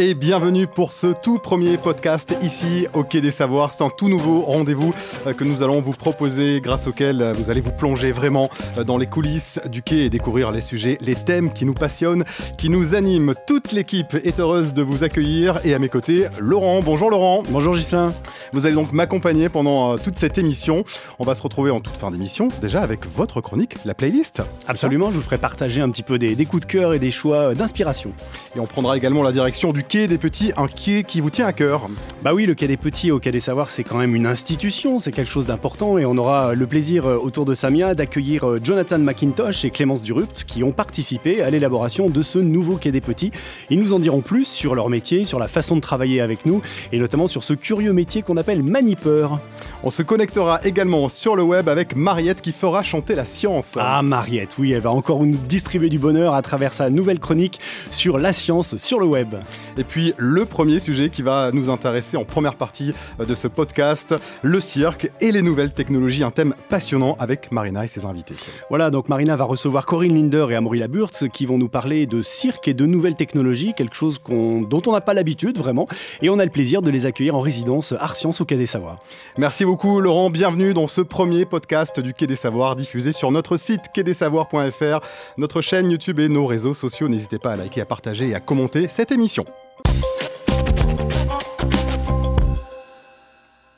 et bienvenue pour ce tout premier podcast ici au Quai des Savoirs. C'est un tout nouveau rendez-vous euh, que nous allons vous proposer grâce auquel euh, vous allez vous plonger vraiment euh, dans les coulisses du quai et découvrir les sujets, les thèmes qui nous passionnent, qui nous animent. Toute l'équipe est heureuse de vous accueillir et à mes côtés, Laurent. Bonjour Laurent. Bonjour Gislain. Vous allez donc m'accompagner pendant toute cette émission. On va se retrouver en toute fin d'émission déjà avec votre chronique, la playlist. Absolument, je vous ferai partager un petit peu des, des coups de cœur et des choix d'inspiration. Et on prendra également la direction du quai des Petits, un quai qui vous tient à cœur. Bah oui, le quai des Petits au quai des Savoirs, c'est quand même une institution, c'est quelque chose d'important et on aura le plaisir euh, autour de Samia d'accueillir euh, Jonathan McIntosh et Clémence Durupt qui ont participé à l'élaboration de ce nouveau quai des Petits. Ils nous en diront plus sur leur métier, sur la façon de travailler avec nous et notamment sur ce curieux métier qu'on appelle manipeur. On se connectera également sur le web avec Mariette qui fera chanter la science. Ah Mariette, oui, elle va encore nous distribuer du bonheur à travers sa nouvelle chronique sur la science sur le web. Et puis le premier sujet qui va nous intéresser en première partie de ce podcast, le cirque et les nouvelles technologies, un thème passionnant avec Marina et ses invités. Voilà, donc Marina va recevoir Corinne Linder et Amaury Laburtz qui vont nous parler de cirque et de nouvelles technologies, quelque chose dont on n'a pas l'habitude vraiment, et on a le plaisir de les accueillir en résidence Art Science au Quai des Savoirs. Merci beaucoup Laurent, bienvenue dans ce premier podcast du Quai des Savoirs diffusé sur notre site quaidessavoirs.fr, notre chaîne YouTube et nos réseaux sociaux. N'hésitez pas à liker, à partager et à commenter cette émission.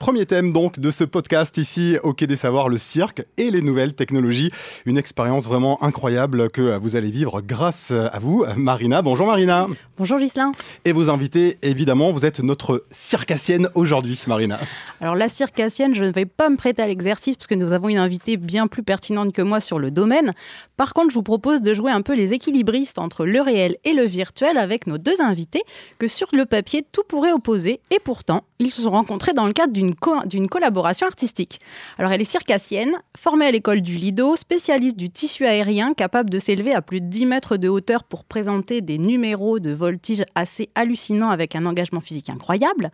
Premier thème donc de ce podcast ici au Quai des Savoirs, le cirque et les nouvelles technologies. Une expérience vraiment incroyable que vous allez vivre grâce à vous, Marina. Bonjour Marina. Bonjour Gislain. Et vos invités, évidemment, vous êtes notre circassienne aujourd'hui, Marina. Alors la circassienne, je ne vais pas me prêter à l'exercice parce que nous avons une invitée bien plus pertinente que moi sur le domaine. Par contre, je vous propose de jouer un peu les équilibristes entre le réel et le virtuel avec nos deux invités que sur le papier tout pourrait opposer et pourtant ils se sont rencontrés dans le cadre d'une d'une collaboration artistique. Alors elle est circassienne, formée à l'école du Lido, spécialiste du tissu aérien, capable de s'élever à plus de 10 mètres de hauteur pour présenter des numéros de voltige assez hallucinants avec un engagement physique incroyable.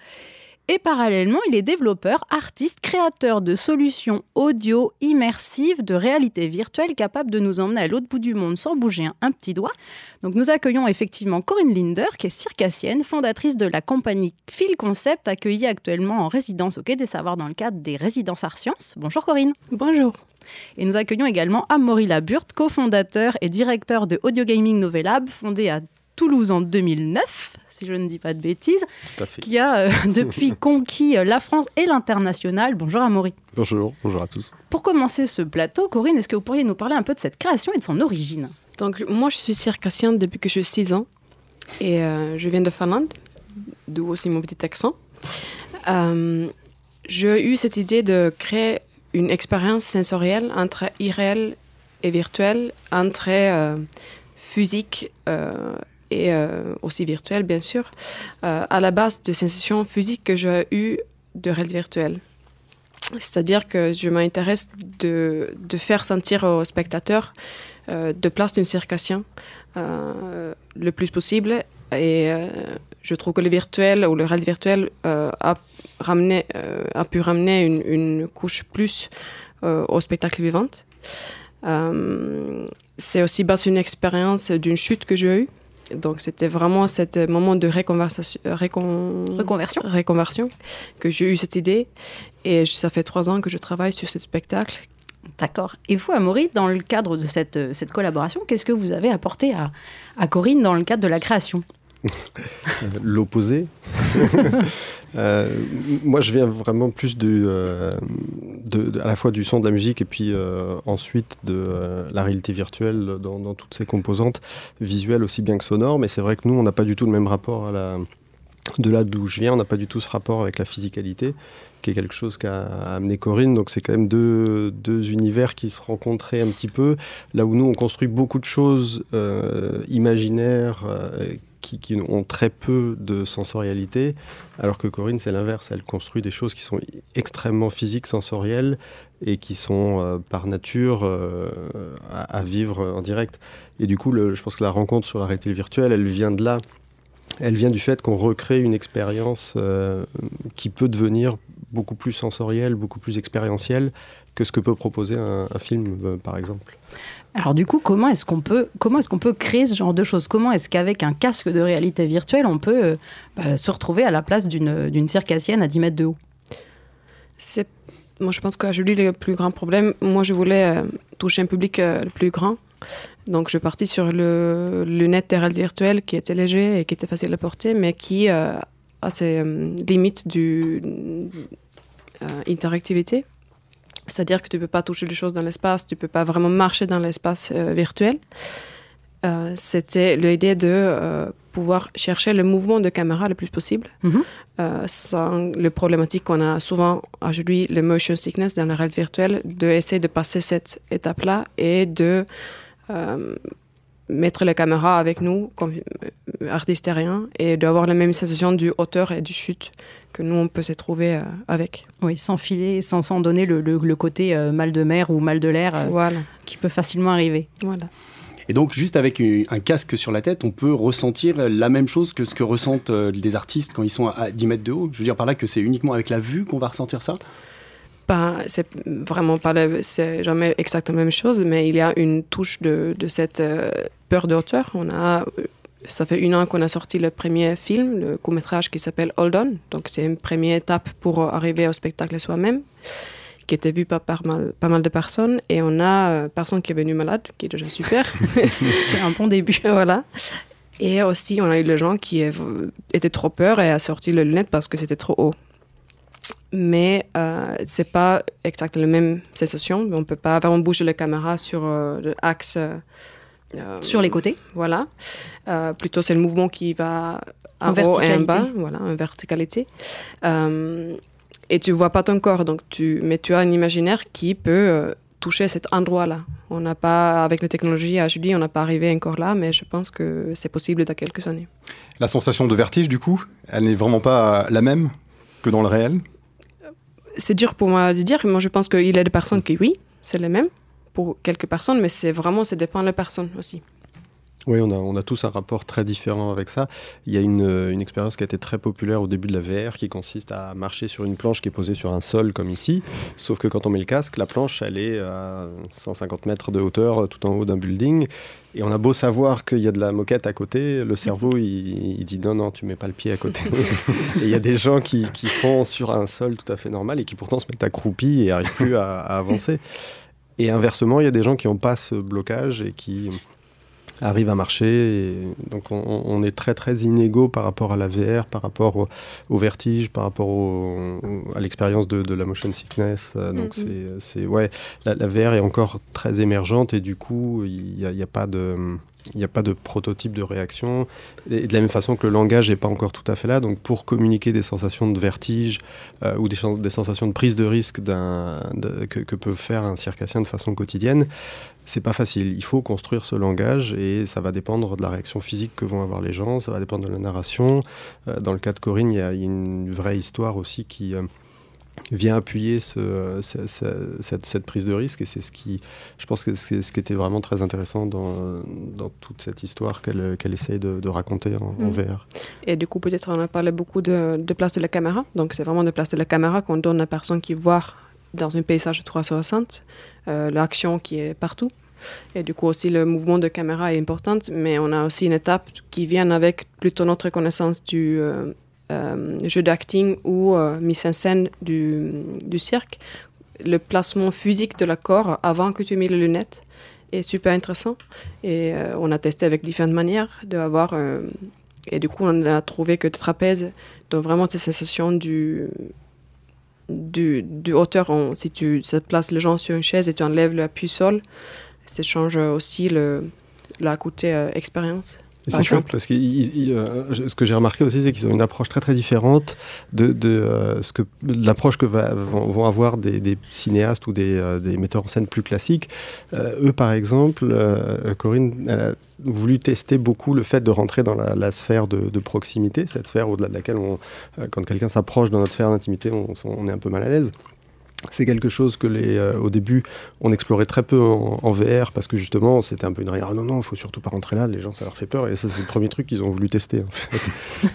Et parallèlement, il est développeur, artiste, créateur de solutions audio immersives de réalité virtuelle capables de nous emmener à l'autre bout du monde sans bouger un, petit doigt. Donc nous accueillons effectivement Corinne Linder, qui est circassienne, fondatrice de la compagnie Phil Concept, accueillie actuellement en résidence au Quai des Savoirs dans le cadre des résidences Art Sciences. Bonjour Corinne. Bonjour. Et nous accueillons également Amaury Laburte, cofondateur et directeur de Audio Gaming Novelab, fondé à Toulouse en 2009, si je ne dis pas de bêtises, qui a euh, depuis conquis euh, la France et l'international. Bonjour Amaury. Bonjour, bonjour à tous. Pour commencer ce plateau, Corinne, est-ce que vous pourriez nous parler un peu de cette création et de son origine? Donc moi je suis circassienne depuis que j'ai 6 ans et euh, je viens de Finlande, d'où aussi mon petit accent. j'ai eu cette idée de créer une expérience sensorielle entre irréel et virtuel, entre physique et euh, aussi virtuel, bien sûr, euh, à la base de sensations physiques que j'ai eues de réalité virtuelle. C'est-à-dire que je m'intéresse de, faire sentir aux spectateurs euh, de place d'un circassien le plus possible. Et je trouve que le virtuel ou le réel virtuel a, ramené, a pu ramener une, une couche plus au spectacle vivant. c'est aussi base une expérience d'une chute que j'ai eue donc c'était vraiment ce moment de reconversion. reconversion que j'ai eu cette idée. Et ça fait trois ans que je travaille sur ce spectacle. D'accord. Et vous, Amaury, dans le cadre de cette, cette collaboration, qu'est-ce que vous avez apporté à, à Corinne dans le cadre de la création? L'opposé. Euh, moi, je viens vraiment plus euh, de, à la fois du son de la musique et puis euh, ensuite de la réalité virtuelle dans, toutes ses composantes, visuelles aussi bien que sonores. Mais c'est vrai que nous, on n'a pas du tout le même rapport à la. De là d'où je viens, on n'a pas du tout ce rapport avec la physicalité, qui est quelque chose qu'a amené Corinne. Donc c'est quand même deux, deux, univers qui se rencontraient un petit peu. Là où nous, on construit beaucoup de choses imaginaires qui, ont très peu de sensorialité, alors que Corinne, c'est l'inverse. Elle construit des choses qui sont extrêmement physiques, sensorielles, et qui sont euh, par nature euh, à, vivre en direct. Et du coup, je pense que la rencontre sur la réalité virtuelle, elle vient de là. Elle vient du fait qu'on recrée une expérience euh, qui peut devenir beaucoup plus sensoriel, beaucoup plus expérientiel que ce que peut proposer un, film, euh, par exemple. Alors du coup, comment est-ce qu'on peut, comment est-ce qu'on peut créer ce genre de choses? Comment est-ce qu'avec un casque de réalité virtuelle, on peut euh, bah, se retrouver à la place d'une circassienne à 10 mètres de haut? C'est, moi, je pense qu'à Julie, le plus grand problème, moi, je voulais toucher un public le plus grand. Donc, je partis sur le lunette de réalité virtuelle qui était léger et qui était facile à porter, mais qui a ses limites du interactivité. C'est-à-dire que tu ne peux pas toucher des choses dans l'espace, tu ne peux pas vraiment marcher dans l'espace euh, virtuel. Euh, c'était l'idée de euh, pouvoir chercher le mouvement de caméra le plus possible. Mm sans le problématique qu'on a souvent aujourd'hui, le motion sickness dans la réalité virtuelle, d'essayer de passer cette étape-là et de mettre la caméra avec nous comme euh, artistes terriens et d'avoir la même sensation du hauteur et du chute que nous on peut se trouver euh, avec. Oui, sans filer, sans, sans donner le, le, côté euh, mal de mer ou mal de l'air voilà. qui peut facilement arriver. Voilà. Et donc, juste avec un casque sur la tête, on peut ressentir la même chose que ce que ressentent des artistes quand ils sont à 10 mètres de haut? Je veux dire par là que c'est uniquement avec la vue qu'on va ressentir ça? Pas, c'est vraiment pas, c'est jamais exactement la même chose, mais il y a une touche de, de cette euh, peur de hauteur. On a, ça fait une an qu'on a sorti le premier film, le court métrage qui s'appelle Hold On. Donc c'est une première étape pour arriver au spectacle soi-même, qui était vu par, par mal, pas mal de personnes. Et on a euh, personne qui est venu malade, qui est déjà super. c'est un bon début. voilà. Et aussi, on a eu les gens qui étaient trop peur et a sorti le lunette parce que c'était trop haut mais euh, c'est pas exactement la même sensation. On peut pas vraiment bouger la caméra sur euh, l'axe. Euh, sur les côtés Voilà. Euh, plutôt, c'est le mouvement qui va en, haut et en bas, voilà, en verticalité. et tu vois pas ton corps, donc tu, mais tu as un imaginaire qui peut toucher cet endroit-là. On n'a pas, avec la technologie à Julie, on n'a pas arrivé encore là, mais je pense que c'est possible dans quelques années. La sensation de vertige, du coup, elle n'est vraiment pas la même que dans le réel? C'est dur pour moi de dire. Moi, je pense qu'il y a des personnes qui, oui, c'est le même pour quelques personnes, mais c'est vraiment, ça dépend de la personne aussi. Oui, on a, on a tous un rapport très différent avec ça. Il y a une, une, expérience qui a été très populaire au début de la VR qui consiste à marcher sur une planche qui est posée sur un sol comme ici. Sauf que quand on met le casque, la planche, elle est à 150 mètres de hauteur tout en haut d'un building. Et on a beau savoir qu'il y a de la moquette à côté, le cerveau, il, dit non, non, tu mets pas le pied à côté. et il y a des gens qui, qui sont sur un sol tout à fait normal et qui pourtant se mettent accroupis et n'arrivent plus à, à avancer. Et inversement, il y a des gens qui n'ont pas ce blocage et qui arrive à marcher. Et donc on, est très très inégaux par rapport à la VR, par rapport au, vertige, par rapport à l'expérience de, la motion sickness. Euh, donc mm-hmm. c'est ouais, la, VR est encore très émergente et du coup il n'y a, a, pas de il n'y a pas de prototype de réaction. Et de la même façon que le langage n'est pas encore tout à fait là. Donc pour communiquer des sensations de vertige euh, ou des, sensations de prise de risque que, que, peut faire un circassien de façon quotidienne, c'est pas facile. Il faut construire ce langage et ça va dépendre de la réaction physique que vont avoir les gens, ça va dépendre de la narration. Euh, dans le cas de Corinne, il y a une vraie histoire aussi qui... Euh, vient appuyer ce, cette, prise de risque et c'est ce qui, je pense que c'est ce qui était vraiment très intéressant dans, dans toute cette histoire qu'elle qu'elle essaye de, raconter en, mm. VR. Et du coup, peut-être on a parlé beaucoup de, de place de la caméra, donc c'est vraiment de place de la caméra qu'on donne à la personne qui voit dans un paysage 360 euh, l'action qui est partout. Et du coup aussi le mouvement de caméra est important, mais on a aussi une étape qui vient avec plutôt notre connaissance du, euh, jeu d'acting ou euh, mise en scène du, cirque, le placement physique de la avant que tu mets les lunettes est super intéressant. Et euh, on a testé avec différentes manières d'avoir. et du coup, on a trouvé que le trapèze donne vraiment cette sensation du, du, du hauteur. si tu places les gens sur une chaise et tu enlèves l'appui sol, ça change aussi la côté expérience. C'est chouette parce que euh, ce que j'ai remarqué aussi, c'est qu'ils ont une approche très très différente de, de euh, ce que l'approche que va, vont, avoir des, cinéastes ou des, euh, des, metteurs en scène plus classiques. eux, par exemple, Corinne elle a voulu tester beaucoup le fait de rentrer dans la, sphère de, proximité, cette sphère au-delà de laquelle, on, quand quelqu'un s'approche dans notre sphère d'intimité, on, on, est un peu mal à l'aise. C'est quelque chose que les, euh, au début, on explorait très peu en, VR parce que justement, c'était un peu une Ah non, non, il faut surtout pas rentrer là, les gens, ça leur fait peur. Et ça, c'est le premier truc qu'ils ont voulu tester en fait.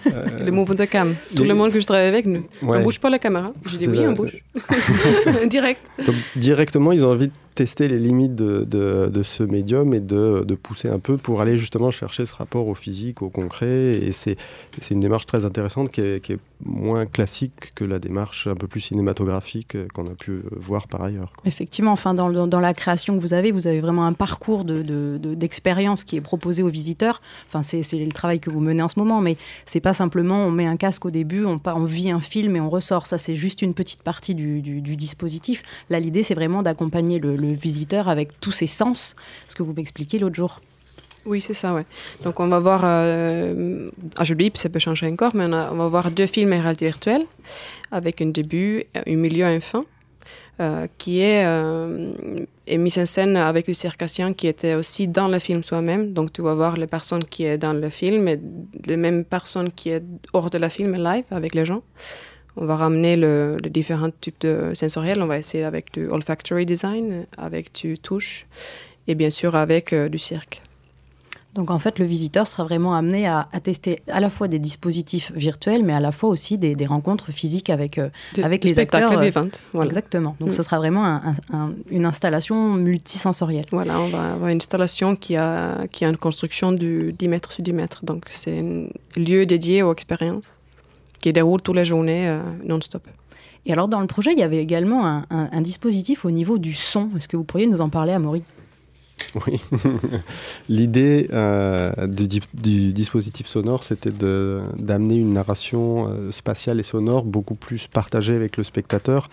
euh, le mouvement de cam. Tout le monde que je travaille avec, nous, ouais. on bouge pas la caméra. Je dis oui, ça. on bouge. Direct. Donc, directement, ils ont envie de tester les limites de, de, ce médium et de, de, pousser un peu pour aller justement chercher ce rapport au physique, au concret. Et c'est une démarche très intéressante qui est, qui est, moins classique que la démarche un peu plus cinématographique qu'on a pu voir par ailleurs. Effectivement, enfin, dans, dans, la création que vous avez, vous avez vraiment un parcours d'expérience de, qui est proposé aux visiteurs. Enfin, c'est le travail que vous menez en ce moment, mais c'est pas simplement on met un casque au début, on, on vit un film et on ressort. Ça, c'est juste une petite partie du, du, du dispositif. Là, l'idée, c'est vraiment d'accompagner le, le visiteur avec tous ses sens, ce que vous m'expliquiez l'autre jour. Oui, c'est ça, ouais. Donc on va voir, euh, ah, je dis, ça peut changer encore, mais on, va voir deux films en réalité virtuelle, avec un début, un milieu et une fin, euh, qui est, euh, est mise en scène avec le circassien qui était aussi dans le film soi-même. Donc tu vas voir les personnes qui sont dans le film et les mêmes personnes qui sont hors de la film live avec les gens. On va ramener le, le, différents types de sensoriels. On va essayer avec du olfactory design, avec du touche et bien sûr avec euh, du cirque. Donc en fait, le visiteur sera vraiment amené à, à, tester à la fois des dispositifs virtuels, mais à la fois aussi des, des rencontres physiques avec, euh, de, avec les acteurs. Vivantes, voilà. Exactement. Donc mm. ce sera vraiment un, un, une installation multisensorielle. Voilà, on va avoir une installation qui a, qui a une construction de 10 mètres sur 10 mètres. Donc c'est un lieu dédié aux expériences qui déroule toute la journée euh, non-stop. Et alors, dans le projet, il y avait également un, un, un dispositif au niveau du son. Est-ce que vous pourriez nous en parler, Amaury? Oui. L'idée euh, du, du, dispositif sonore, c'était d'amener une narration euh, spatiale et sonore beaucoup plus partagée avec le spectateur.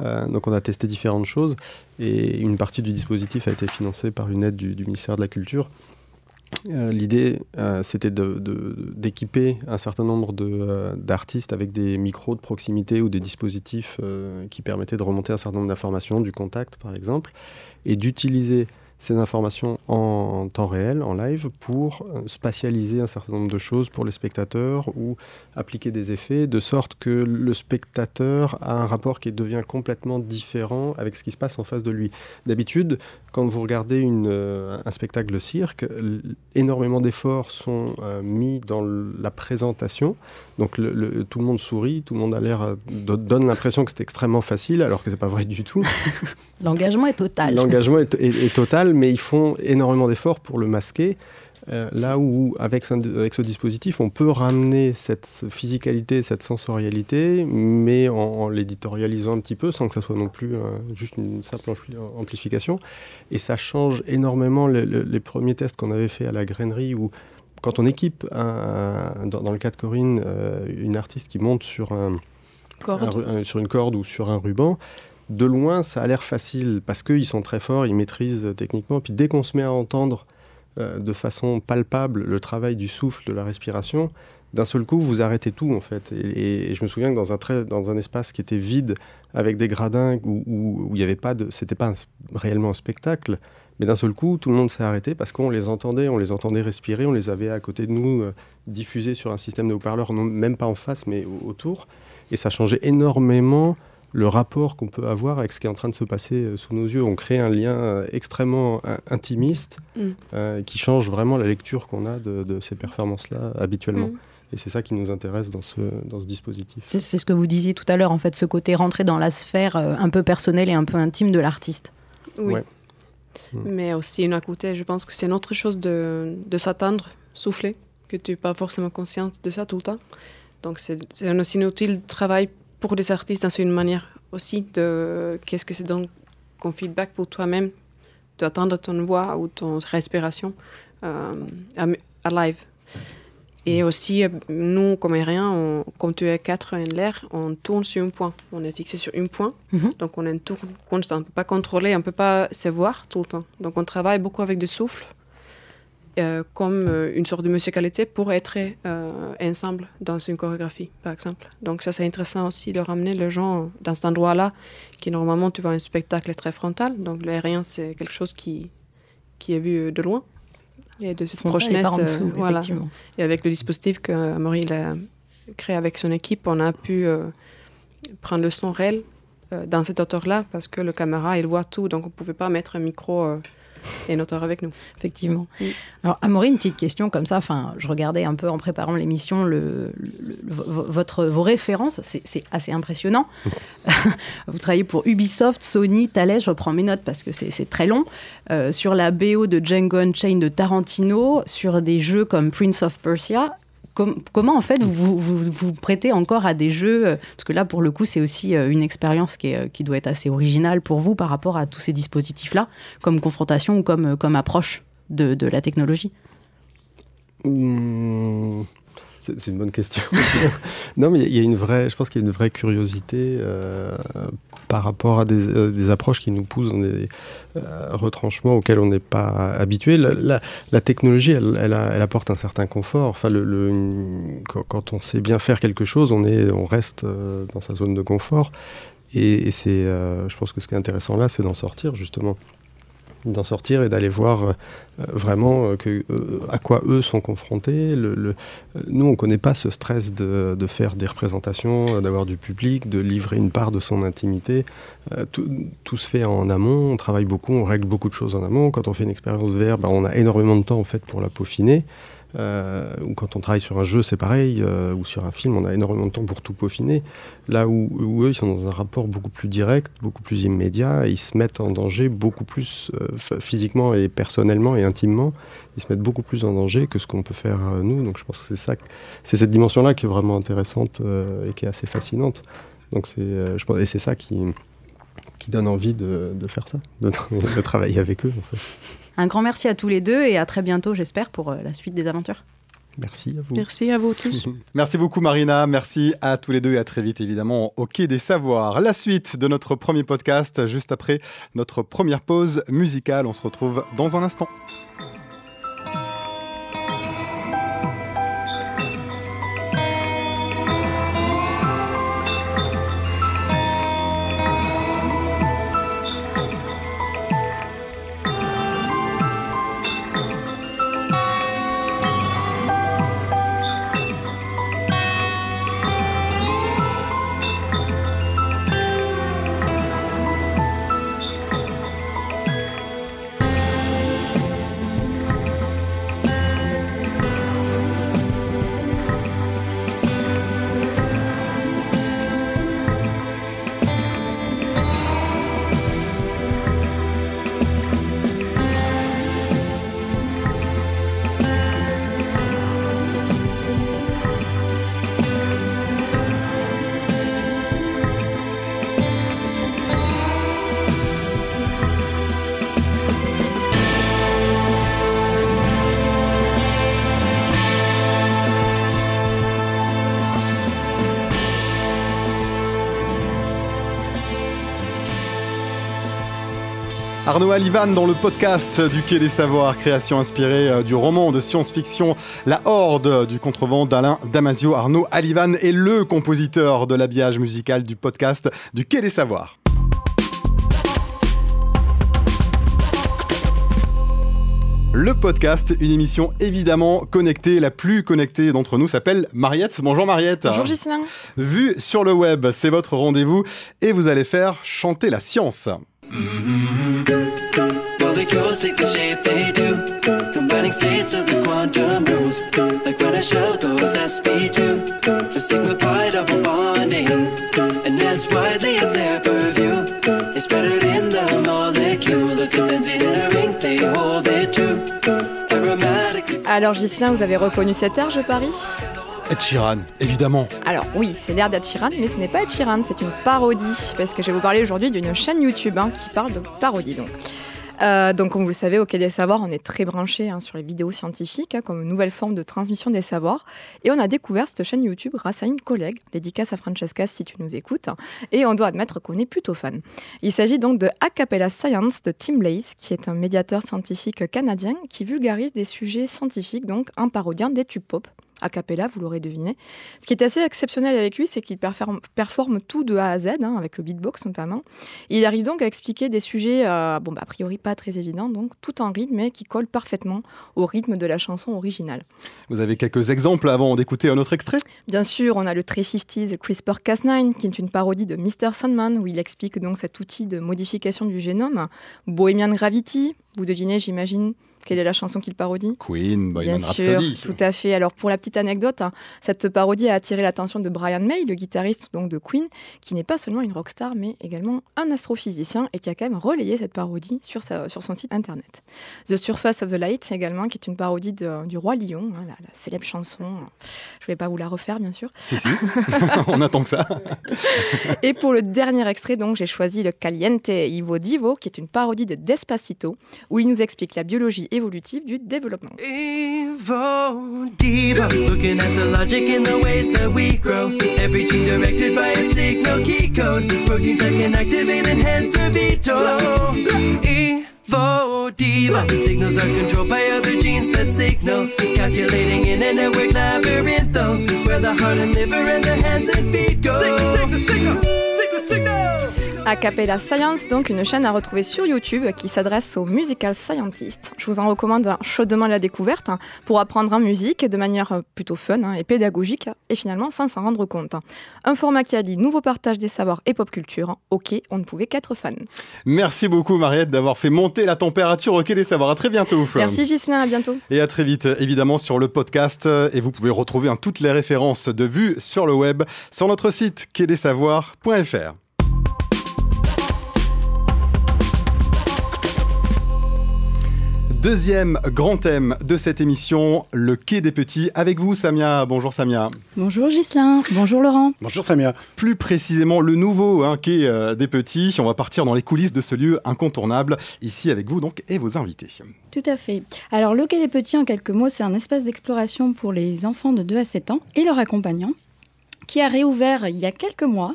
Euh, donc, on a testé différentes choses. Et une partie du dispositif a été financée par une aide du, du ministère de la Culture. Euh, L'idée, euh, c'était d'équiper un certain nombre d'artistes euh, avec des micros de proximité ou des dispositifs qui permettaient de remonter un certain nombre d'informations, du contact par exemple, et d'utiliser ces informations en, temps réel, en live, pour spatialiser un certain nombre de choses pour les spectateurs ou appliquer des effets, de sorte que le spectateur a un rapport qui devient complètement différent avec ce qui se passe en face de lui. D'habitude, quand vous regardez une, euh, un spectacle de cirque, énormément d'efforts sont euh, mis dans la présentation. Donc le, le, tout le monde sourit, tout le monde a l'air euh, donne l'impression que c'est extrêmement facile, alors que c'est pas vrai du tout. L'engagement est total. L'engagement est, est, est, total, mais ils font énormément d'efforts pour le masquer. Euh, là où, avec, avec, ce dispositif, on peut ramener cette physicalité, cette sensorialité, mais en, en l'éditorialisant un petit peu, sans que ça soit non plus euh, juste une simple amplification. Et ça change énormément le, le, les premiers tests qu'on avait fait à la grainerie, où quand on équipe, un, un, dans, dans, le cas de Corinne, euh, une artiste qui monte sur, un, sur une corde ou sur un ruban, de loin, ça a l'air facile, parce qu'ils sont très forts, ils maîtrisent techniquement, puis dès qu'on se met à entendre euh, de façon palpable le travail du souffle, de la respiration, d'un seul coup, vous arrêtez tout en fait. Et, je me souviens que dans un, dans un espace qui était vide, avec des gradins où, il n'y avait pas de, c'était pas réellement un spectacle, mais d'un seul coup, tout le monde s'est arrêté parce qu'on les entendait, on les entendait respirer, on les avait à côté de nous, euh, diffusés sur un système de haut-parleurs, même pas en face, mais autour. Et ça changeait énormément le rapport qu'on peut avoir avec ce qui est en train de se passer euh, sous nos yeux. On crée un lien euh, extrêmement in intimiste mm. euh, qui change vraiment la lecture qu'on a de, de, ces performances-là habituellement. Mm. Et c'est ça qui nous intéresse dans ce, dans ce dispositif. C'est ce que vous disiez tout à l'heure, en fait, ce côté rentrer dans la sphère euh, un peu personnelle et un peu intime de l'artiste. Oui. Ouais. Mm. Mais aussi, d'un côté, je pense que c'est une autre chose de, de s'attendre, souffler, que tu n'es pas forcément consciente de ça tout le temps. Donc, c'est aussi un outil de travail pour les artistes, c'est une manière aussi de qu'est-ce que c'est donc comme feedback pour toi-même, d'attendre ton voix ou ton respiration euh, à, à, live. Et aussi, nous, comme on, comme tu es quatre en l'air, on tourne sur un point. On est fixé sur un point. Mm -hmm. Donc, on est une tourne constant. On ne peut pas contrôler, on ne peut pas se voir tout le temps. Donc, on travaille beaucoup avec des souffles euh, comme euh, une sorte de musicalité pour être euh, ensemble dans une chorégraphie, par exemple. Donc ça, c'est intéressant aussi de ramener les gens dans cet endroit-là, qui normalement, tu vois un spectacle très frontal. Donc l'aérien, c'est quelque chose qui, qui est vu de loin. Et de cette prochaine dessous, voilà. Et avec le dispositif que Maurice a créé avec son équipe, on a pu prendre le son réel dans cette hauteur-là parce que le caméra, il voit tout, donc on ne pouvait pas mettre un micro et notre avec nous. Effectivement. Alors, Amaury, une petite question comme ça. Enfin, je regardais un peu en préparant l'émission le, votre, vos références. C'est assez impressionnant. Vous travaillez pour Ubisoft, Sony, Thales. Je reprends mes notes parce que c'est très long. Euh, sur la BO de Django Unchained de Tarantino, sur des jeux comme Prince of Persia comment en fait vous, vous, prêtez encore à des jeux euh, Parce que là, pour le coup, c'est aussi euh, une expérience qui, euh, qui, doit être assez originale pour vous par rapport à tous ces dispositifs-là, comme confrontation ou comme, comme approche de, de la technologie? Mmh. C'est une bonne question. non, mais il y a une vraie, je pense qu'il y a une vraie curiosité euh, par rapport à des, euh, approches qui nous poussent dans des euh, retranchements auxquels on n'est pas habitué. La, technologie, elle, apporte un certain confort. Enfin, quand, on sait bien faire quelque chose, on, est, on reste dans sa zone de confort. Et, et c'est, je pense que ce qui est intéressant là, c'est d'en sortir justement d'en sortir et d'aller voir euh, vraiment euh, euh, à quoi eux sont confrontés. Nous, on ne connaît pas ce stress de, faire des représentations, d'avoir du public, de livrer une part de son intimité. Tout, tout, se fait en amont, on travaille beaucoup, on règle beaucoup de choses en amont. Quand on fait une expérience VR, ben, on a énormément de temps en fait pour la peaufiner. Euh, ou quand on travaille sur un jeu, c'est pareil, euh, ou sur un film, on a énormément de temps pour tout peaufiner. Là où, eux, ils sont dans un rapport beaucoup plus direct, beaucoup plus immédiat, ils se mettent en danger beaucoup plus euh, physiquement et personnellement et intimement. Ils se mettent beaucoup plus en danger que ce qu'on peut faire nous. Donc je pense que c'est ça, c'est cette dimension-là qui est vraiment intéressante et qui est assez fascinante. Donc c'est, je pense, et c'est ça qui qui donne envie de, de faire ça, de, de travailler avec eux. En fait. Un grand merci à tous les deux et à très bientôt, j'espère, pour euh, la suite des aventures. Merci à vous. Merci à vous tous. merci beaucoup Marina, merci à tous les deux et à très vite évidemment au Quai des Savoirs. La suite de notre premier podcast juste après notre première pause musicale. On se retrouve dans un instant. Arnaud Alivan dans le podcast du Quai des Savoirs, création inspirée euh, du roman de science-fiction La Horde du contrevent d'Alain Damasio. Arnaud Alivan est le compositeur de l'habillage musical du podcast du Quai des Savoirs. Le podcast, une émission évidemment connectée, la plus connectée d'entre nous s'appelle Mariette. Bonjour Mariette. Bonjour Gislain. Vu sur le web, c'est votre rendez-vous et vous allez faire chanter la science. Well, the cures take the shape they do, combining states of the quantum rules. Like when a shell goes sp2 for single particle bonding, and as widely as their purview, they spread it in the molecule. Look at benzene in a ring, they hold it true. Alors, Ghislain, vous avez reconnu cette air, je parie? Ed Sheeran, évidemment. Alors oui, c'est l'air d'Ed Sheeran, mais ce n'est pas Ed Sheeran, c'est une parodie, parce que je vais vous parler aujourd'hui d'une chaîne YouTube hein, qui parle de parodie. Donc. Euh, donc, comme vous le savez, au Quai des Savoirs, on est très branché hein, sur les vidéos scientifiques hein, comme nouvelle forme de transmission des savoirs. Et on a découvert cette chaîne YouTube grâce à une collègue, dédicace à Francesca si tu nous écoutes. et on doit admettre qu'on est plutôt fan. Il s'agit donc de Acapella Science de Tim Blaze, qui est un médiateur scientifique canadien qui vulgarise des sujets scientifiques, donc en parodiant des tubes pop. A cappella, vous l'aurez deviné. Ce qui est assez exceptionnel avec lui, c'est qu'il performe, performe, tout de A à Z, hein, avec le beatbox notamment. il arrive donc à expliquer des sujets, euh, bon, bah, a priori pas très évidents, donc tout en rythme, mais qui collent parfaitement au rythme de la chanson originale. Vous avez quelques exemples avant d'écouter un autre extrait? Bien sûr, on a le 350 CRISPR-Cas9, qui est une parodie de Mr. Sandman, où il explique donc cet outil de modification du génome. Bohemian Gravity, vous devinez, j'imagine, quelle est la chanson qu'il parodie Queen, Bohemian Bien sûr, Rhapsody. tout à fait. Alors pour la petite anecdote, hein, cette parodie a attiré l'attention de Brian May, le guitariste donc de Queen, qui n'est pas seulement une rockstar, mais également un astrophysicien et qui a quand même relayé cette parodie sur, sa, sur son site internet. The Surface of the Light également, qui est une parodie de- du roi Lion, hein, la, la célèbre chanson. Je ne vais pas vous la refaire, bien sûr. Si, si. On attend que ça. Et pour le dernier extrait, donc, j'ai choisi le Caliente Ivo Divo, qui est une parodie de Despacito, où il nous explique la biologie évolutive du développement. Evo Diva, looking at the logic in the ways that we grow. Every gene directed by a signal key code. Proteins that can activate, enhance, or veto. Evo Diva, the signals are controlled by other genes that signal. Calculating in a network labyrinth, though, where the heart and liver and the hands and feet go. Signal, signal, signal. A Cappella Science, donc une chaîne à retrouver sur YouTube qui s'adresse aux musical scientists. Je vous en recommande chaudement la découverte pour apprendre en musique de manière plutôt fun hein, et pédagogique et finalement sans s'en rendre compte. Un format qui allie nouveau partage des savoirs et pop culture. Ok, on ne pouvait qu'être fan. Merci beaucoup, Mariette, d'avoir fait monter la température au Quai des Savoirs. À très bientôt. Merci Gislain, à bientôt. Et à très vite, évidemment, sur le podcast. Et vous pouvez retrouver hein, toutes les références de vue sur le web sur notre site quai-des-savoirs.fr. Deuxième grand thème de cette émission, le quai des petits. Avec vous, Samia. Bonjour, Samia. Bonjour Gislain, bonjour Laurent. Bonjour Samia. Plus précisément, le nouveau hein, quai euh, des petits. On va partir dans les coulisses de ce lieu incontournable. Ici, avec vous, donc, et vos invités. Tout à fait. Alors, le Quai des Petits, en quelques mots, c'est un espace d'exploration pour les enfants de 2 à 7 ans et leurs accompagnants, qui a réouvert il y a quelques mois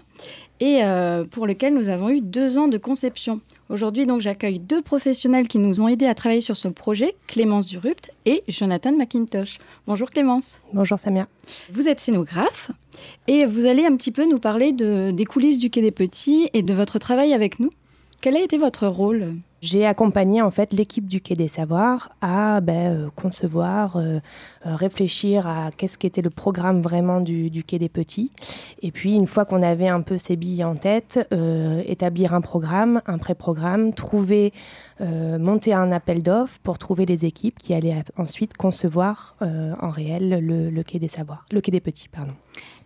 et euh, pour lequel nous avons eu deux ans de conception. Aujourd'hui, donc, j'accueille deux professionnels qui nous ont aidés à travailler sur ce projet, Clémence Durupt et Jonathan McIntosh. Bonjour Clémence. Bonjour Samia. Vous êtes scénographe et vous allez un petit peu nous parler de, des coulisses du Quai des Petits et de votre travail avec nous. Quel a été votre rôle? J'ai accompagné en fait l'équipe du Quai des Savoirs à ben, euh, concevoir, euh, euh, réfléchir à qu'est-ce qu'était le programme vraiment du, Quai des Petits. Et puis une fois qu'on avait un peu ces billes en tête, établir un programme, un pré-programme, trouver, monter un appel d'offres pour trouver les équipes qui allaient ensuite concevoir en réel le, le Quai des Savoirs, le Quai des Petits, pardon.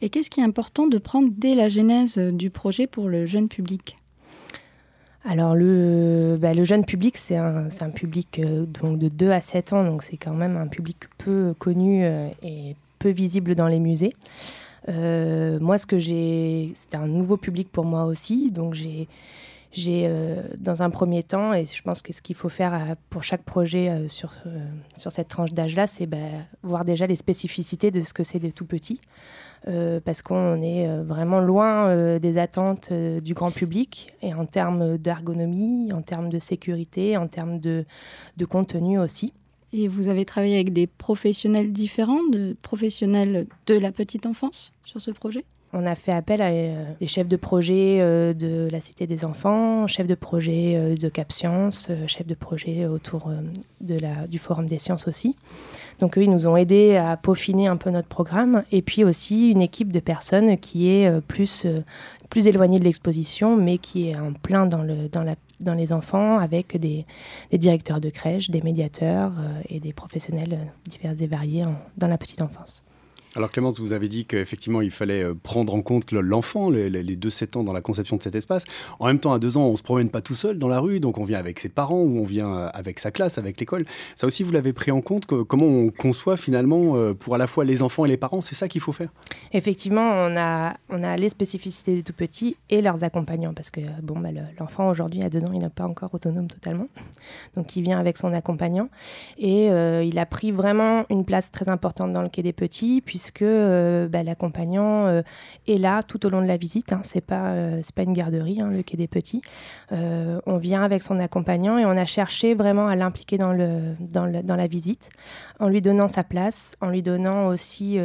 Et qu'est-ce qui est important de prendre dès la genèse du projet pour le jeune public? Alors le, bah, le jeune public, c'est un, public euh, donc de 2 à 7 ans, donc c'est quand même un public peu connu euh, et peu visible dans les musées. Euh, moi, ce que j'ai, c'était un nouveau public pour moi aussi, donc j'ai, dans un premier temps, et je pense que ce qu'il faut faire pour chaque projet sur, sur cette tranche d'âge-là, c'est bah, voir déjà les spécificités de ce que c'est le tout petit. Euh, parce qu'on est euh, vraiment loin euh, des attentes du grand public, et en termes d'ergonomie, en termes de sécurité, en termes de, de contenu aussi. Et vous avez travaillé avec des professionnels différents, de professionnels de la petite enfance sur ce projet? On a fait appel à euh, des chefs de projet euh, de la Cité des Enfants, chefs de projet euh, de Cap Science, chefs de projet autour du Forum des sciences aussi. Donc eux, ils nous ont aidés à peaufiner un peu notre programme. Et puis aussi une équipe de personnes qui est plus, plus éloignée de l'exposition, mais qui est en plein dans, les enfants, avec des, directeurs de crèche, des médiateurs et des professionnels divers et variés dans la petite enfance. Alors Clémence, vous avez dit qu'effectivement il fallait euh, prendre en compte le- l'enfant, les, les, les 2-7 ans dans la conception de cet espace. En même temps, à 2 ans, on se promène pas tout seul dans la rue, donc on vient avec ses parents ou on vient euh, avec sa classe, avec l'école. Ça aussi, vous l'avez pris en compte, comment on conçoit finalement euh, pour à la fois les enfants et les parents, c'est ça qu'il faut faire? Effectivement, on a, les spécificités des tout petits et leurs accompagnants parce que bon, bah, le- l'enfant aujourd'hui à deux ans, il n'est pas encore autonome totalement. Donc il vient avec son accompagnant et il a pris vraiment une place très importante dans le quai des petits puisque euh, bah, l'accompagnant euh, est là tout au long de la visite. Hein. C'est pas euh, une garderie, hein, le quai des petits. On vient avec son accompagnant et on a cherché vraiment à l'impliquer dans la visite, en lui donnant sa place, en lui donnant aussi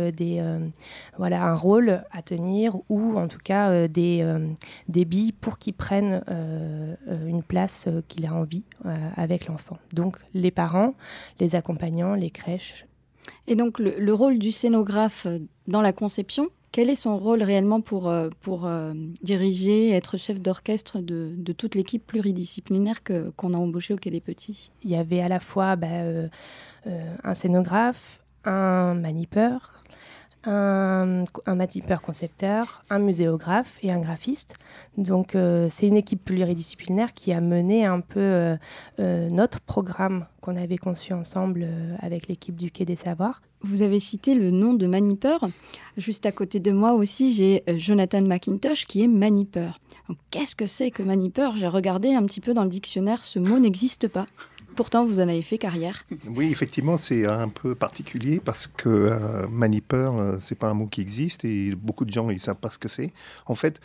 voilà un rôle à tenir ou en tout cas des des billes pour qu'il prenne une place qu'il a envie avec l'enfant. Donc les parents, les accompagnants, les crèches. Et donc le, le rôle du scénographe euh, dans la conception, quel est son rôle réellement pour, euh, euh, diriger, être chef d'orchestre de, toute l'équipe pluridisciplinaire qu'on a embauchée au Quai des Petits? Il y avait à la fois bah, un scénographe, un manipeur, un, un manipeur concepteur, un muséographe et un graphiste. Donc euh, c'est une équipe pluridisciplinaire qui a mené un peu euh, euh, notre programme qu'on avait conçu ensemble avec l'équipe du Quai des Savoirs. Vous avez cité le nom de Manipeur. Juste à côté de moi aussi, j'ai Jonathan McIntosh qui est Manipeur. Qu'est-ce que c'est que Manipeur J'ai regardé un petit peu dans le dictionnaire, ce mot n'existe pas. Pourtant, vous en avez fait carrière. Oui, effectivement, c'est un peu particulier parce que euh, manipeur, euh, c'est pas un mot qui existe et beaucoup de gens ils savent pas ce que c'est. En fait,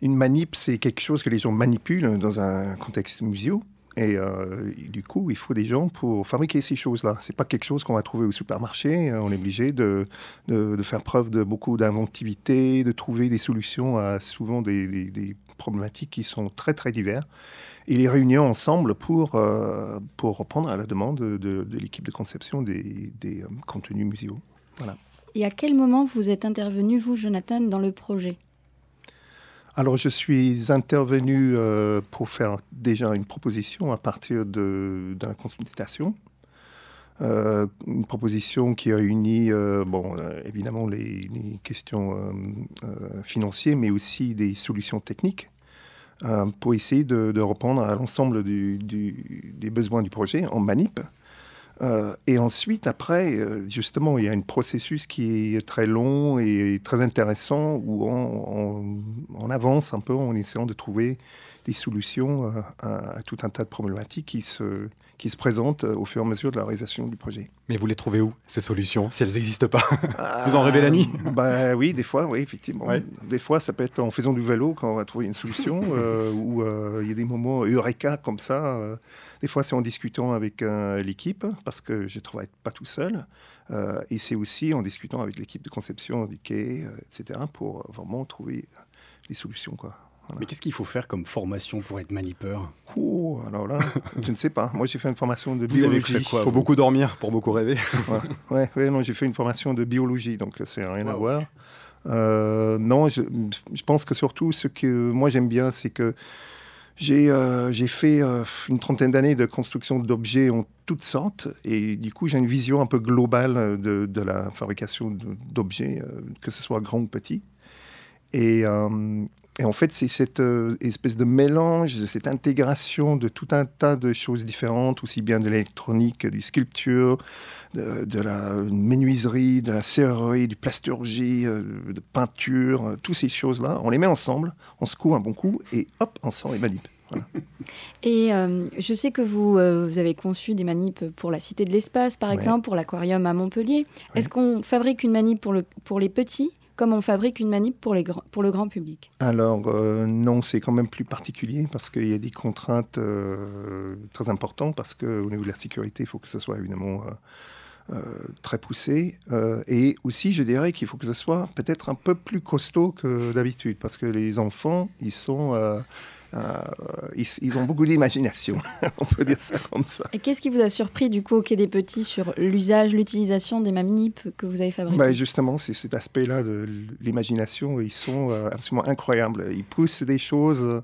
une manip, c'est quelque chose que les gens manipulent dans un contexte muséo. Et euh, du coup, il faut des gens pour fabriquer ces choses-là. C'est pas quelque chose qu'on va trouver au supermarché. Euh, On est obligé de, faire preuve de beaucoup d'inventivité, de trouver des solutions à souvent des, problématiques qui sont très très diverses. Et les réunions ensemble pour, euh, pour répondre à la demande de, l'équipe de conception des, euh, contenus muséaux. Et à quel moment vous êtes intervenu, vous, Jonathan, dans le projet? Alors, je suis intervenu euh, pour faire déjà une proposition à partir de, la consultation. Euh, une proposition qui a euh, bon, évidemment, les, questions financières, mais aussi des solutions techniques pour essayer de, de répondre à l'ensemble des besoins du projet en manip. Euh, et ensuite, après, euh, justement, il y a un processus qui est très long et très intéressant où on, avance un peu en essayant de trouver des solutions euh, à tout un tas de problématiques qui se, qui se présentent euh, au fur et à mesure de la réalisation du projet. Mais vous les trouvez où, ces solutions, si elles n'existent pas Vous en rêvez la nuit bah, Oui, des fois, oui, effectivement. Ouais. Des fois, ça peut être en faisant du vélo quand on va trouver une solution, euh, ou euh, il y a des moments eureka comme ça. des fois, c'est en discutant avec l'équipe, parce que je ne travaille pas tout seul. et c'est aussi en discutant avec l'équipe de conception du quai, etc., pour vraiment trouver les solutions. Quoi. Mais qu'est-ce qu'il faut faire comme formation pour être manipeur Oh, alors là, je ne sais pas. Moi, j'ai fait une formation de biologie. Il faut beaucoup dormir pour beaucoup rêver. Voilà. Ouais, ouais, non, j'ai fait une formation de biologie, donc c'est rien à voir. Euh, non, je, je pense que surtout ce que moi j'aime bien, c'est que j'ai euh, j'ai fait euh, une trentaine d'années de construction d'objets en toutes sortes, et du coup j'ai une vision un peu globale de, de la fabrication d'objets, euh, que ce soit grand ou petit. Et, euh, et en fait, c'est cette euh, espèce de mélange, cette intégration de tout un tas de choses différentes, aussi bien de l'électronique, du sculpture, de, de la menuiserie, de la serrerie, du plasturgie, euh, de peinture, euh, toutes ces choses-là. On les met ensemble, on secoue un bon coup et hop, on sort les manips. Voilà. Et euh, je sais que vous, euh, vous avez conçu des manips pour la Cité de l'Espace, par Ouais. exemple, pour l'aquarium à Montpellier. Ouais. Est-ce qu'on fabrique une manip pour, le, pour les petits comme on fabrique une manip pour, le grand public Alors euh, non, c'est quand même plus particulier parce qu'il y a des contraintes euh, très importantes parce qu'au niveau de la sécurité, il faut que ce soit évidemment euh, très poussé. Et aussi, je dirais qu'il faut que ce soit peut-être un peu plus costaud que d'habitude parce que les enfants, ils sont... ils, ils ont beaucoup d'imagination, on peut dire ça comme ça. Et qu'est-ce qui vous a surpris du coup au Quai des Petits sur l'usage, l'utilisation des manips que vous avez fabriquées? Bah, justement, c'est cet aspect-là de l'imagination. Ils sont euh, absolument incroyables. Ils poussent des choses, euh,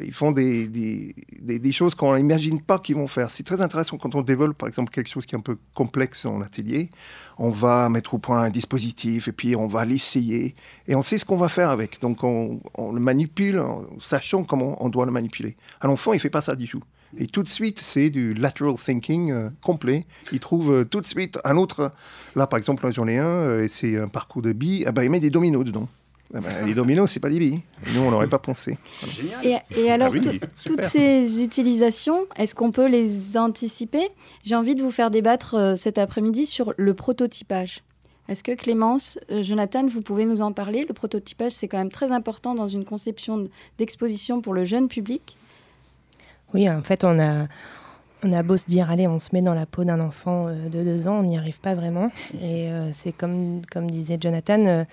ils font des, des, choses qu'on n'imagine pas qu'ils vont faire. C'est très intéressant quand on développe, par exemple, quelque chose qui est un peu complexe en atelier. On va mettre au point un dispositif et puis on va l'essayer et on sait ce qu'on va faire avec. Donc on, le manipule en sachant comment on doit le manipuler. À l'enfant, il fait pas ça du tout. Et tout de suite, c'est du lateral thinking euh, complet. Il trouve euh, tout de suite un autre. Là, par exemple, j'en ai un, euh, et c'est un parcours de billes. Ah bah, il met des dominos dedans. Ah bah, les dominos, c'est pas des billes. Nous, on n'aurait pas pensé. C'est génial. Et, et alors, Ah oui, toutes ces utilisations, est-ce qu'on peut les anticiper? J'ai envie de vous faire débattre euh, cet après-midi sur le prototypage. Est-ce que Clémence, euh, Jonathan, vous pouvez nous en parler? Le prototypage, c'est quand même très important dans une conception d'exposition pour le jeune public. Oui, en fait, on a, on a beau se dire, allez, on se met dans la peau d'un enfant euh, de deux ans, on n'y arrive pas vraiment. Et euh, c'est comme, comme disait Jonathan,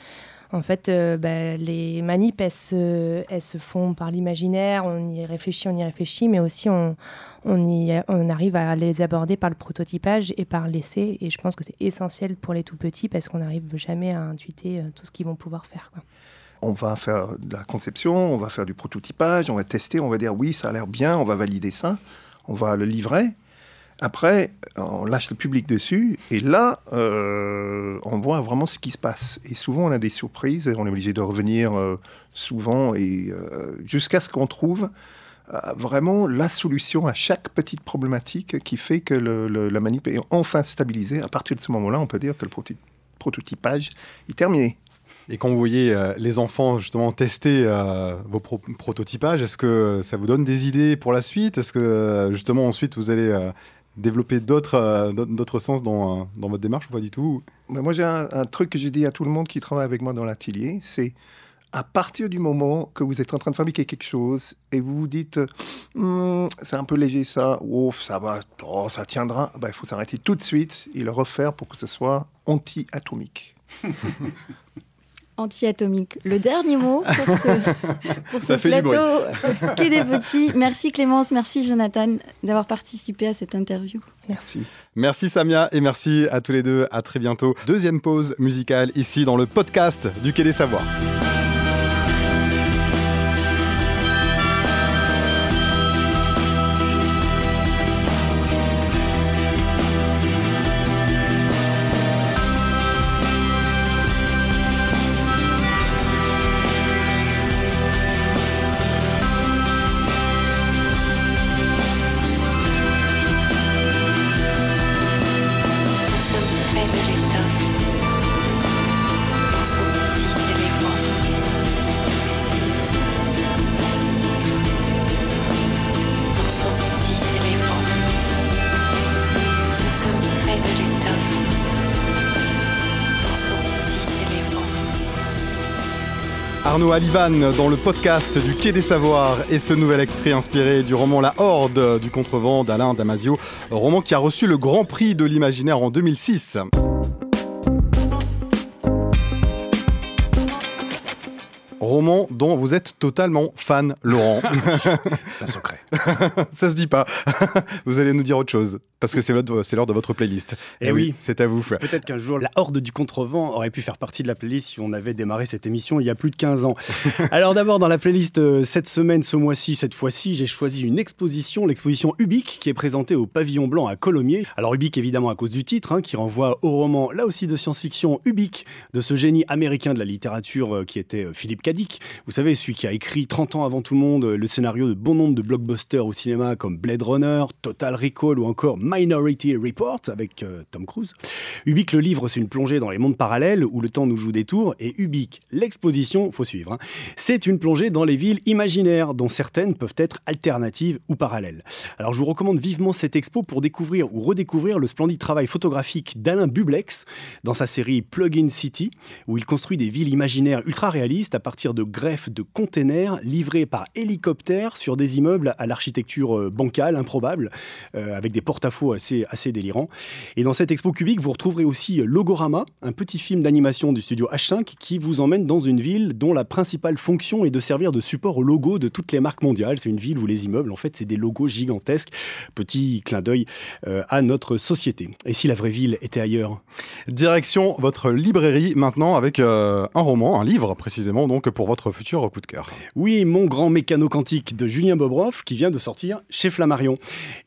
en fait, bah, les manips, elles se, font par l'imaginaire, on y réfléchit, on y réfléchit, mais aussi on, arrive à les aborder par le prototypage et par l'essai. Et je pense que c'est essentiel pour les tout petits parce qu'on n'arrive jamais à intuiter tout ce qu'ils vont pouvoir faire. On va faire de la conception, on va faire du prototypage, on va tester, on va dire oui, ça a l'air bien, on va valider ça, on va le livrer. Après, on lâche le public dessus, et là, euh, on voit vraiment ce qui se passe. Et souvent, on a des surprises, et on est obligé de revenir euh, souvent, et euh, jusqu'à ce qu'on trouve vraiment la solution à chaque petite problématique qui fait que la manip est enfin stabilisée. À partir de ce moment-là, on peut dire que le prototypage est terminé. Et quand vous voyez les enfants justement tester vos prototypages, est-ce que ça vous donne des idées pour la suite? Est-ce que justement ensuite vous allez développer d'autres d'autres sens dans, dans, votre démarche ou pas du tout ben, Moi j'ai un, truc que j'ai dit à tout le monde qui travaille avec moi dans l'atelier, c'est à partir du moment que vous êtes en train de fabriquer quelque chose et vous vous dites hum, c'est un peu léger ça, ouf, ça va, oh, ça tiendra, ben, il faut s'arrêter tout de suite et le refaire pour que ce soit anti-atomique. anti-atomique. Le dernier mot pour ce, plateau qui est des petits. Merci Clémence, merci Jonathan d'avoir participé à cette interview. Merci. Merci Samia et merci à tous les deux. À très bientôt. Deuxième pause musicale ici dans le podcast du Quai des Savoirs. Arnaud Alivan dans le podcast du Quai des Savoirs et ce nouvel extrait inspiré du roman La Horde du contrevent d'Alain Damasio, roman qui a reçu le Grand Prix de l'imaginaire en 2006. Roman dont vous êtes totalement fan, Laurent. c'est un secret. Ça se dit pas. vous allez nous dire autre chose, parce que c'est l'heure de, votre playlist. Et, eh oui, c'est à vous. Peut-être qu'un jour, la Horde du Contrevent aurait pu faire partie de la playlist si on avait démarré cette émission il y a plus de 15 ans. Alors d'abord, dans la playlist euh, cette semaine, ce mois-ci, cette fois-ci, j'ai choisi une exposition, l'exposition Ubik, qui est présentée au Pavillon Blanc à Colomiers. Alors Ubik, évidemment, à cause du titre, hein, qui renvoie au roman, là aussi de science-fiction, Ubik, de ce génie américain de la littérature euh, qui était euh, Philippe Vous savez, celui qui a écrit 30 ans avant tout le monde le scénario de bon nombre de blockbusters au cinéma comme Blade Runner, Total Recall ou encore Minority Report avec euh, Tom Cruise. Ubik, le livre, c'est une plongée dans les mondes parallèles où le temps nous joue des tours. Et Ubik, l'exposition, faut suivre, hein, c'est une plongée dans les villes imaginaires dont certaines peuvent être alternatives ou parallèles. Alors je vous recommande vivement cette expo pour découvrir ou redécouvrir le splendide travail photographique d'Alain Bublex dans sa série Plug-in City où il construit des villes imaginaires ultra réalistes à partir de greffes de containers livrés par hélicoptère sur des immeubles à l'architecture euh, bancale, improbable, euh, avec des porte-à-faux assez, assez délirants. Et dans cette expo cubique, vous retrouverez aussi Logorama, un petit film d'animation du studio H5 qui vous emmène dans une ville dont la principale fonction est de servir de support au logo de toutes les marques mondiales. C'est une ville où les immeubles, en fait, c'est des logos gigantesques. Petit clin d'œil euh, à notre société. Et si la vraie ville était ailleurs? Direction votre librairie maintenant avec un roman, un livre précisément, donc pour votre futur coup de cœur. Oui, Mon grand mécano quantique de Julien Bobroff qui vient de sortir chez Flammarion.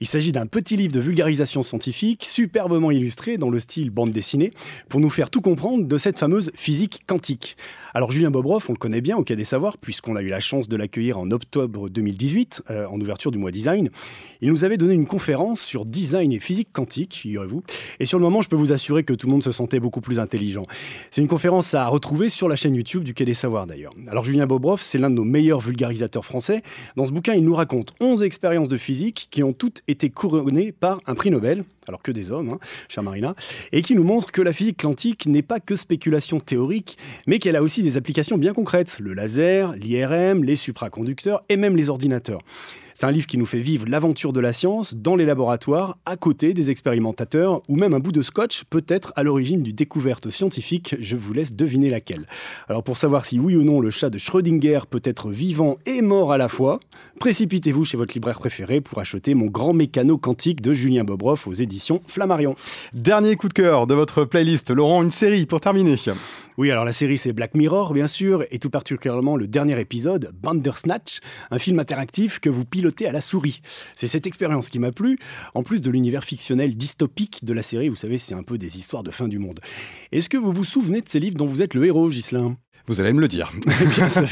Il s'agit d'un petit livre de vulgarisation scientifique superbement illustré dans le style bande dessinée pour nous faire tout comprendre de cette fameuse physique quantique. Alors Julien Bobroff, on le connaît bien au Quai des Savoirs, puisqu'on a eu la chance de l'accueillir en octobre 2018, euh, en ouverture du mois design. Il nous avait donné une conférence sur design et physique quantique, figurez-vous. Et sur le moment, je peux vous assurer que tout le monde se sentait beaucoup plus intelligent. C'est une conférence à retrouver sur la chaîne YouTube du Quai des Savoirs d'ailleurs. Alors Julien Bobroff, c'est l'un de nos meilleurs vulgarisateurs français. Dans ce bouquin, il nous raconte 11 expériences de physique qui ont toutes été couronnées par un prix Nobel, alors que des hommes, hein, chère Marina, et qui nous montre que la physique quantique n'est pas que spéculation théorique, mais qu'elle a aussi applications bien concrètes, le laser, l'IRM, les supraconducteurs et même les ordinateurs. C'est un livre qui nous fait vivre l'aventure de la science dans les laboratoires, à côté des expérimentateurs, ou même un bout de scotch peut être à l'origine d'une découverte scientifique. Je vous laisse deviner laquelle. Alors pour savoir si oui ou non le chat de Schrödinger peut être vivant et mort à la fois, précipitez-vous chez votre libraire préféré pour acheter mon grand mécano quantique de Julien Bobroff aux éditions Flammarion. Dernier coup de cœur de votre playlist, Laurent, une série pour terminer. Oui, alors la série c'est Black Mirror, bien sûr, et tout particulièrement le dernier épisode, Bandersnatch, un film interactif que vous pilotez à la souris. C'est cette expérience qui m'a plu, en plus de l'univers fictionnel dystopique de la série, vous savez, c'est un peu des histoires de fin du monde. Est-ce que vous vous souvenez de ces livres dont vous êtes le héros, Ghislain? Vous allez me le dire. Eh bien, ce,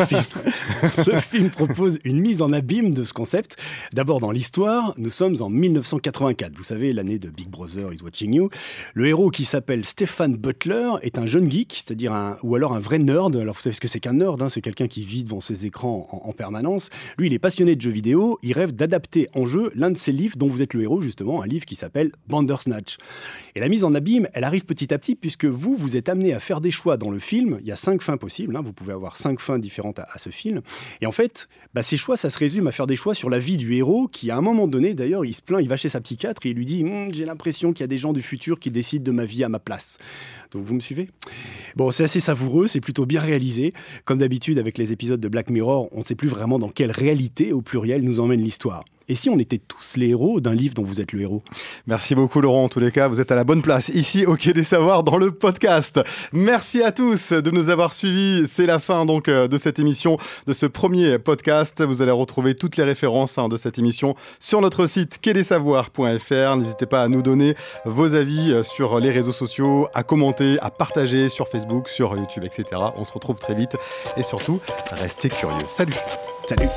film, propose une mise en abîme de ce concept. D'abord, dans l'histoire, nous sommes en 1984. Vous savez, l'année de Big Brother is Watching You. Le héros qui s'appelle Stéphane Butler est un jeune geek, c'est-à-dire un, ou alors un vrai nerd. Alors, vous savez ce que c'est qu'un nerd hein C'est quelqu'un qui vit devant ses écrans en, en, permanence. Lui, il est passionné de jeux vidéo. Il rêve d'adapter en jeu l'un de ses livres dont vous êtes le héros, justement, un livre qui s'appelle Bandersnatch. Et la mise en abîme, elle arrive petit à petit puisque vous, vous êtes amené à faire des choix dans le film. Il y a cinq fins possibles. Hein. vous pouvez avoir cinq fins différentes à, ce film. Et en fait, bah, ces choix, ça se résume à faire des choix sur la vie du héros qui, à un moment donné, d'ailleurs, il se plaint, il va chez sa psychiatre et il lui dit hm, J'ai l'impression qu'il y a des gens du futur qui décident de ma vie à ma place. Donc vous me suivez? Bon, c'est assez savoureux, c'est plutôt bien réalisé. Comme d'habitude avec les épisodes de Black Mirror, on ne sait plus vraiment dans quelle réalité, au pluriel, nous emmène l'histoire. Et si on était tous les héros d'un livre dont vous êtes le héros? Merci beaucoup Laurent, en tous les cas, vous êtes à la bonne place, ici au Quai des Savoirs, dans le podcast. Merci à tous de nous avoir suivis. C'est la fin donc euh, de cette émission, de ce premier podcast. Vous allez retrouver toutes les références hein, de cette émission sur notre site quai-des-savoirs.fr. N'hésitez pas à nous donner vos avis euh, sur les réseaux sociaux, à commenter, à partager sur Facebook, sur YouTube, etc. On se retrouve très vite et surtout, restez curieux. Salut Salut